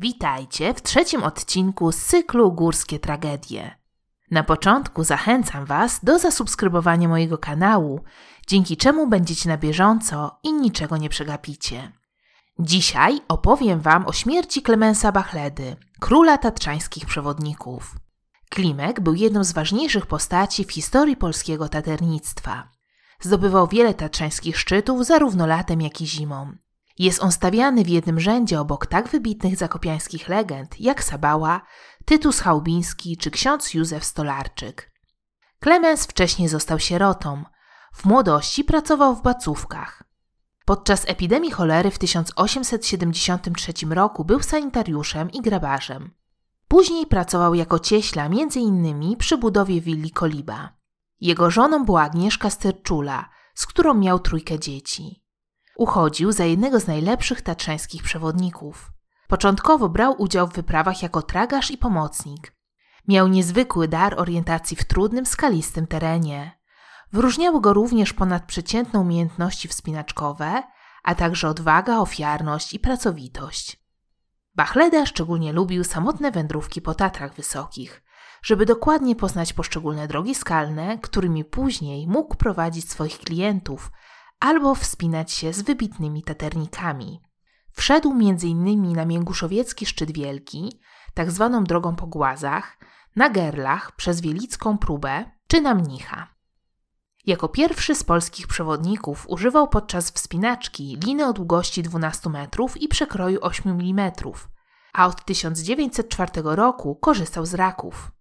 Witajcie w trzecim odcinku z cyklu Górskie Tragedie. Na początku zachęcam Was do zasubskrybowania mojego kanału, dzięki czemu będziecie na bieżąco i niczego nie przegapicie. Dzisiaj opowiem Wam o śmierci Klemensa Bachledy, króla tatrzańskich przewodników. Klimek był jedną z ważniejszych postaci w historii polskiego taternictwa. Zdobywał wiele tatrzańskich szczytów zarówno latem, jak i zimą. Jest on stawiany w jednym rzędzie obok tak wybitnych zakopiańskich legend jak Sabała, Tytus Chałbiński czy ksiądz Józef Stolarczyk. Klemens wcześniej został sierotą. W młodości pracował w bacówkach. Podczas epidemii cholery w 1873 roku był sanitariuszem i grabarzem. Później pracował jako cieśla m.in. przy budowie willi Koliba. Jego żoną była Agnieszka Sterczula, z którą miał trójkę dzieci. Uchodził za jednego z najlepszych tatrzańskich przewodników. Początkowo brał udział w wyprawach jako tragarz i pomocnik. Miał niezwykły dar orientacji w trudnym, skalistym terenie. Wyróżniały go również ponadprzeciętne umiejętności wspinaczkowe, a także odwaga, ofiarność i pracowitość. Bachleda szczególnie lubił samotne wędrówki po Tatrach Wysokich, żeby dokładnie poznać poszczególne drogi skalne, którymi później mógł prowadzić swoich klientów albo wspinać się z wybitnymi taternikami. Wszedł m.in. na Mięguszowiecki Szczyt Wielki, tak zwaną drogą po głazach, na Gerlach przez Wielicką Próbę czy na Mnicha. Jako pierwszy z polskich przewodników używał podczas wspinaczki liny o długości 12 metrów i przekroju 8 mm, a od 1904 roku korzystał z raków.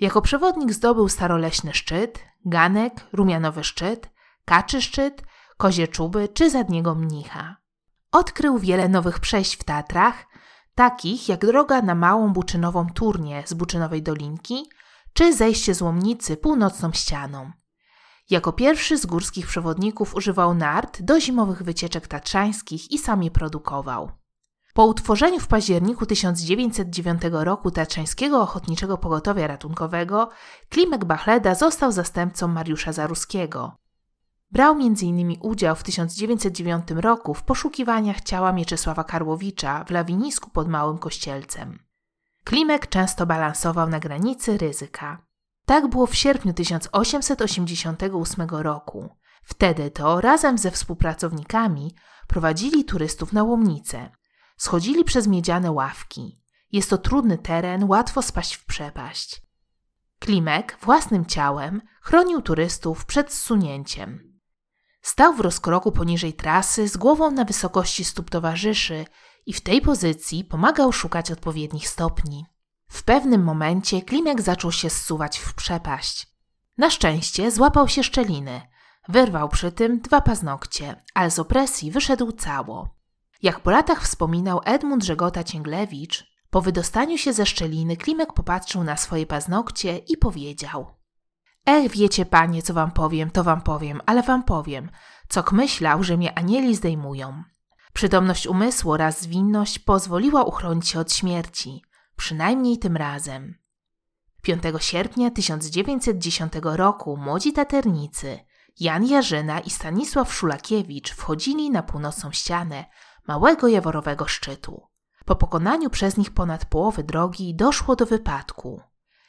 Jako przewodnik zdobył staroleśny szczyt, ganek, rumianowy szczyt, kaczy szczyt, kozie czuby czy zadniego mnicha. Odkrył wiele nowych przejść w Tatrach, takich jak droga na Małą Buczynową Turnię z Buczynowej Dolinki, czy zejście z Łomnicy północną ścianą. Jako pierwszy z górskich przewodników używał nart do zimowych wycieczek tatrzańskich i sam je produkował. Po utworzeniu w październiku 1909 roku Tatrzańskiego Ochotniczego Pogotowia Ratunkowego, Klimek Bachleda został zastępcą Mariusza Zaruskiego. Brał m.in. udział w 1909 roku w poszukiwaniach ciała Mieczysława Karłowicza w lawinisku pod Małym Kościelcem. Klimek często balansował na granicy ryzyka. Tak było w sierpniu 1888 roku. Wtedy to razem ze współpracownikami prowadzili turystów na łomnicę. Schodzili przez miedziane ławki. Jest to trudny teren, łatwo spaść w przepaść. Klimek własnym ciałem chronił turystów przed zsunięciem. Stał w rozkroku poniżej trasy z głową na wysokości stóp towarzyszy i w tej pozycji pomagał szukać odpowiednich stopni. W pewnym momencie Klimek zaczął się zsuwać w przepaść. Na szczęście złapał się szczeliny. Wyrwał przy tym dwa paznokcie, ale z opresji wyszedł cało. Jak po latach wspominał Edmund Żegota-Cięglewicz, po wydostaniu się ze szczeliny Klimek popatrzył na swoje paznokcie i powiedział – Ech, wiecie panie, co wam powiem, to wam powiem, ale wam powiem. Cok myślał, że mnie anieli zdejmują. Przytomność umysłu oraz zwinność pozwoliła uchronić się od śmierci, przynajmniej tym razem. 5 sierpnia 1910 roku młodzi taternicy Jan Jarzyna i Stanisław Szulakiewicz wchodzili na północną ścianę małego jaworowego szczytu. Po pokonaniu przez nich ponad połowy drogi doszło do wypadku.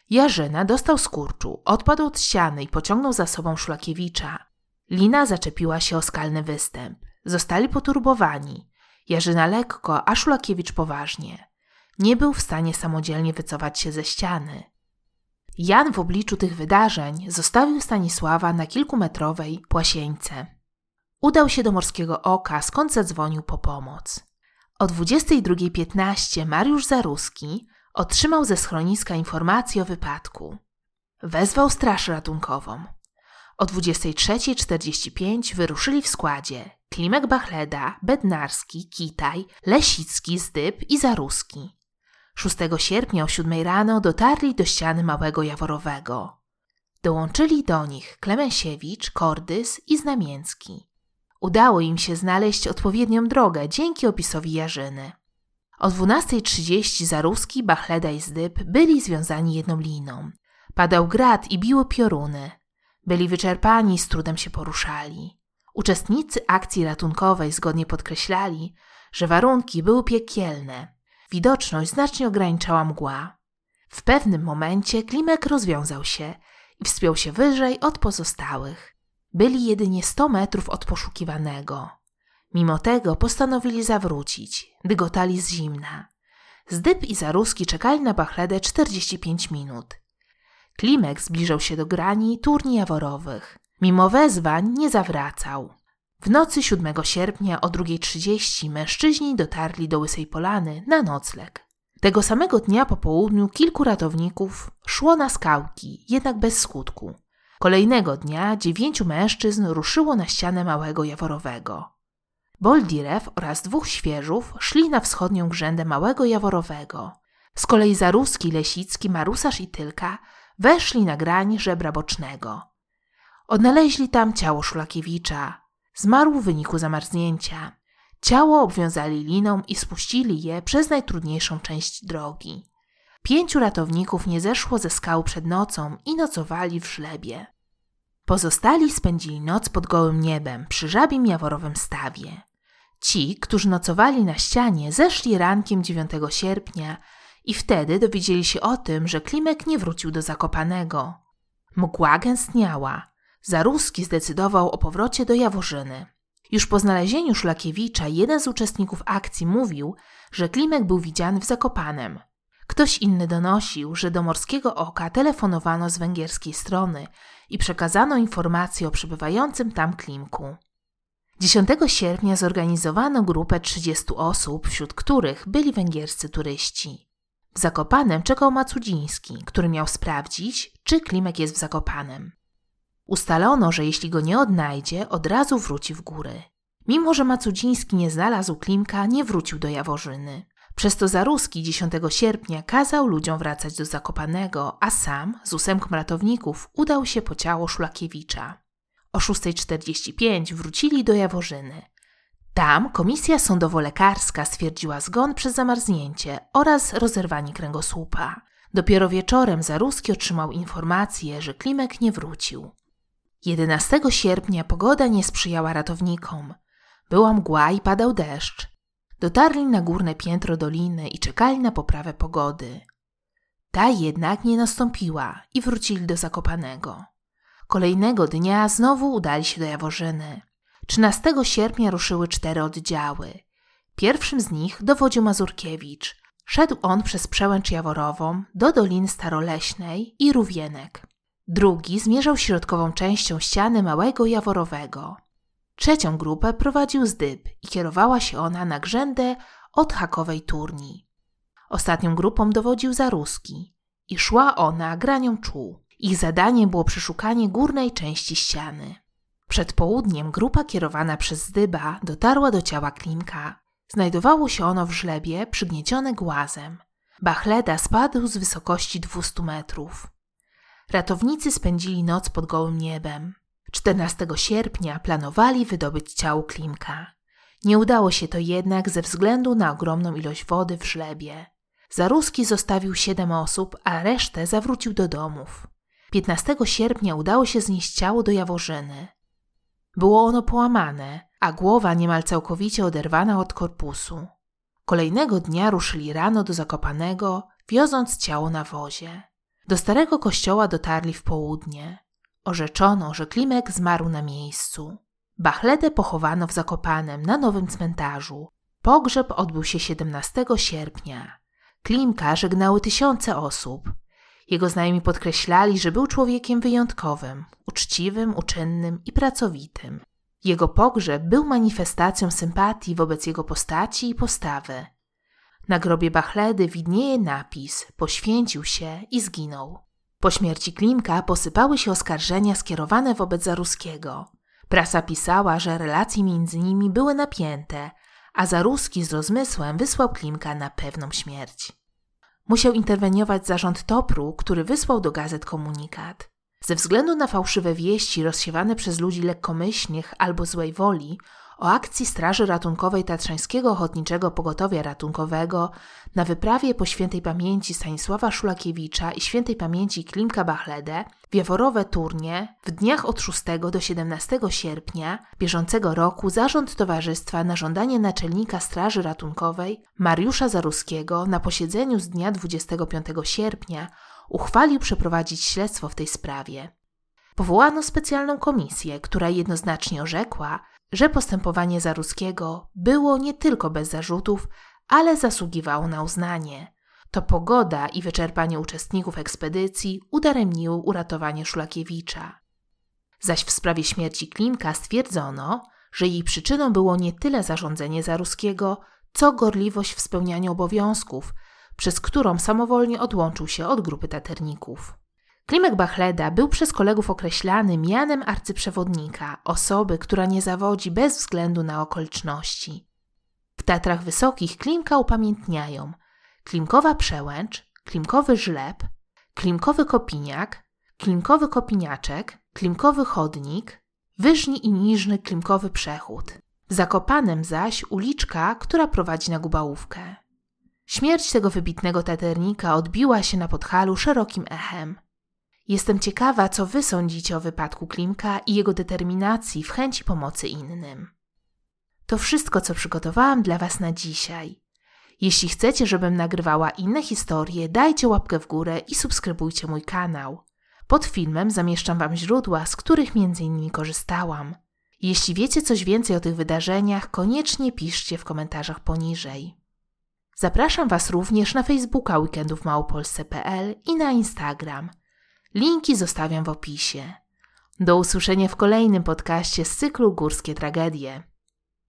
Jarzyna dostał skurczu, odpadł od ściany i pociągnął za sobą Szulakiewicza. Lina zaczepiła się o skalny występ. Zostali poturbowani. Jarzyna lekko, a Szulakiewicz poważnie. Nie był w stanie samodzielnie wycofać się ze ściany. Jan w obliczu tych wydarzeń zostawił Stanisława na kilkumetrowej płasieńce. Udał się do Morskiego Oka, skąd zadzwonił po pomoc. O 22.15 Mariusz Zaruski otrzymał ze schroniska informację o wypadku. Wezwał straż ratunkową. O 23.45 wyruszyli w składzie Klimek Bachleda, Bednarski, Kitaj, Lesicki, Zdyb i Zaruski. 6 sierpnia o 7 rano dotarli do ściany Małego Jaworowego. Dołączyli do nich Klemensiewicz, Kordys i Znamiecki. Udało im się znaleźć odpowiednią drogę dzięki opisowi Jarzyny. O 12.30 Zaruski, Bachleda i Zdyb byli związani jedną liną. Padał grad i biły pioruny. Byli wyczerpani i z trudem się poruszali. Uczestnicy akcji ratunkowej zgodnie podkreślali, że warunki były piekielne. Widoczność znacznie ograniczała mgła. W pewnym momencie Klimek rozwiązał się i wspiął się wyżej od pozostałych. Byli jedynie 100 metrów od poszukiwanego. Mimo tego postanowili zawrócić, dygotali z zimna. Zdyb i Zaruski czekali na Bachledę 45 minut. Klimek zbliżał się do grani turni jaworowych. Mimo wezwań nie zawracał. W nocy 7 sierpnia o 2.30 mężczyźni dotarli do Łysej Polany na nocleg. Tego samego dnia po południu kilku ratowników szło na skałki, jednak bez skutku. Kolejnego dnia dziewięciu mężczyzn ruszyło na ścianę Małego Jaworowego. Boldirew oraz dwóch świeżów szli na wschodnią grzędę Małego Jaworowego. Z kolei Zaruski, Lesicki, Marusarz i Tylka weszli na grań żebra bocznego. Odnaleźli tam ciało Szulakiewicza. Zmarł w wyniku zamarznięcia. Ciało obwiązali liną i spuścili je przez najtrudniejszą część drogi. Pięciu ratowników nie zeszło ze skał przed nocą i nocowali w żlebie. Pozostali spędzili noc pod gołym niebem przy żabim jaworowym stawie. Ci, którzy nocowali na ścianie, zeszli rankiem 9 sierpnia i wtedy dowiedzieli się o tym, że Klimek nie wrócił do Zakopanego. Mgła gęstniała. Zaruski zdecydował o powrocie do Jaworzyny. Już po znalezieniu Szlakiewicza jeden z uczestników akcji mówił, że Klimek był widziany w Zakopanem. Ktoś inny donosił, że do Morskiego Oka telefonowano z węgierskiej strony i przekazano informacje o przebywającym tam Klimku. 10 sierpnia zorganizowano grupę 30 osób, wśród których byli węgierscy turyści. W Zakopanem czekał Macudziński, który miał sprawdzić, czy Klimek jest w Zakopanem. Ustalono, że jeśli go nie odnajdzie, od razu wróci w góry. Mimo, że Macudziński nie znalazł Klimka, nie wrócił do Jaworzyny. Przez to Zaruski 10 sierpnia kazał ludziom wracać do Zakopanego, a sam z ósemką ratowników udał się po ciało Szulakiewicza. O 6.45 wrócili do Jaworzyny. Tam komisja sądowo-lekarska stwierdziła zgon przez zamarznięcie oraz rozerwanie kręgosłupa. Dopiero wieczorem Zaruski otrzymał informację, że Klimek nie wrócił. 11 sierpnia pogoda nie sprzyjała ratownikom. Była mgła i padał deszcz. Dotarli na górne piętro doliny i czekali na poprawę pogody. Ta jednak nie nastąpiła i wrócili do Zakopanego. Kolejnego dnia znowu udali się do Jaworzyny. 13 sierpnia ruszyły cztery oddziały. Pierwszym z nich dowodził Mazurkiewicz. Szedł on przez przełęcz Jaworową do Doliny Staroleśnej i Rówienek. Drugi zmierzał środkową częścią ściany Małego Jaworowego. Trzecią grupę prowadził Zdyb i kierowała się ona na grzędę od Hakowej Turni. Ostatnią grupą dowodził Zaruski i szła ona granią czuł. Ich zadaniem było przeszukanie górnej części ściany. Przed południem grupa kierowana przez Zdyba dotarła do ciała Klimka. Znajdowało się ono w żlebie przygniecione głazem. Bachleda spadł z wysokości 200 metrów. Ratownicy spędzili noc pod gołym niebem. 14 sierpnia planowali wydobyć ciało Klimka. Nie udało się to jednak ze względu na ogromną ilość wody w żlebie. Zaruski zostawił siedem osób, a resztę zawrócił do domów. 15 sierpnia udało się znieść ciało do Jaworzyny. Było ono połamane, a głowa niemal całkowicie oderwana od korpusu. Kolejnego dnia ruszyli rano do Zakopanego, wioząc ciało na wozie. Do starego kościoła dotarli w południe. Orzeczono, że Klimek zmarł na miejscu. Bachledę pochowano w Zakopanem na nowym cmentarzu. Pogrzeb odbył się 17 sierpnia. Klimka żegnały tysiące osób. Jego znajomi podkreślali, że był człowiekiem wyjątkowym, uczciwym, uczynnym i pracowitym. Jego pogrzeb był manifestacją sympatii wobec jego postaci i postawy. Na grobie Bachledy widnieje napis: Poświęcił się i zginął. Po śmierci Klimka posypały się oskarżenia skierowane wobec Zaruskiego. Prasa pisała, że relacje między nimi były napięte, a Zaruski z rozmysłem wysłał Klimka na pewną śmierć. Musiał interweniować zarząd Topru, który wysłał do gazet komunikat. Ze względu na fałszywe wieści rozsiewane przez ludzi lekkomyślnych albo złej woli, o akcji Straży Ratunkowej Tatrzańskiego Ochotniczego Pogotowia Ratunkowego na wyprawie po świętej pamięci Stanisława Szulakiewicza i świętej pamięci Klimka Bachledę w Jaworowe Turnie w dniach od 6 do 17 sierpnia bieżącego roku zarząd towarzystwa na żądanie naczelnika Straży Ratunkowej Mariusza Zaruskiego na posiedzeniu z dnia 25 sierpnia uchwalił przeprowadzić śledztwo w tej sprawie. Powołano specjalną komisję, która jednoznacznie orzekła, że postępowanie Zaruskiego było nie tylko bez zarzutów, ale zasługiwało na uznanie. To pogoda i wyczerpanie uczestników ekspedycji udaremniły uratowanie Szulakiewicza. Zaś w sprawie śmierci Klimka stwierdzono, że jej przyczyną było nie tyle zarządzenie Zaruskiego, co gorliwość w spełnianiu obowiązków, przez którą samowolnie odłączył się od grupy taterników. Klimek Bachleda był przez kolegów określany mianem arcyprzewodnika, osoby, która nie zawodzi bez względu na okoliczności. W Tatrach Wysokich Klimka upamiętniają Klimkowa Przełęcz, Klimkowy Żleb, Klimkowy Kopiniak, Klimkowy Kopiniaczek, Klimkowy Chodnik, Wyżni i Niżny Klimkowy Przechód. Zakopanem zaś uliczka, która prowadzi na Gubałówkę. Śmierć tego wybitnego taternika odbiła się na Podhalu szerokim echem. Jestem ciekawa, co wy sądzicie o wypadku Klimka i jego determinacji w chęci pomocy innym. To wszystko, co przygotowałam dla was na dzisiaj. Jeśli chcecie, żebym nagrywała inne historie, dajcie łapkę w górę i subskrybujcie mój kanał. Pod filmem zamieszczam wam źródła, z których m.in. korzystałam. Jeśli wiecie coś więcej o tych wydarzeniach, koniecznie piszcie w komentarzach poniżej. Zapraszam Was również na Facebooka Weekendów i na Instagram. Linki zostawiam w opisie. Do usłyszenia w kolejnym podcaście z cyklu Górskie Tragedie.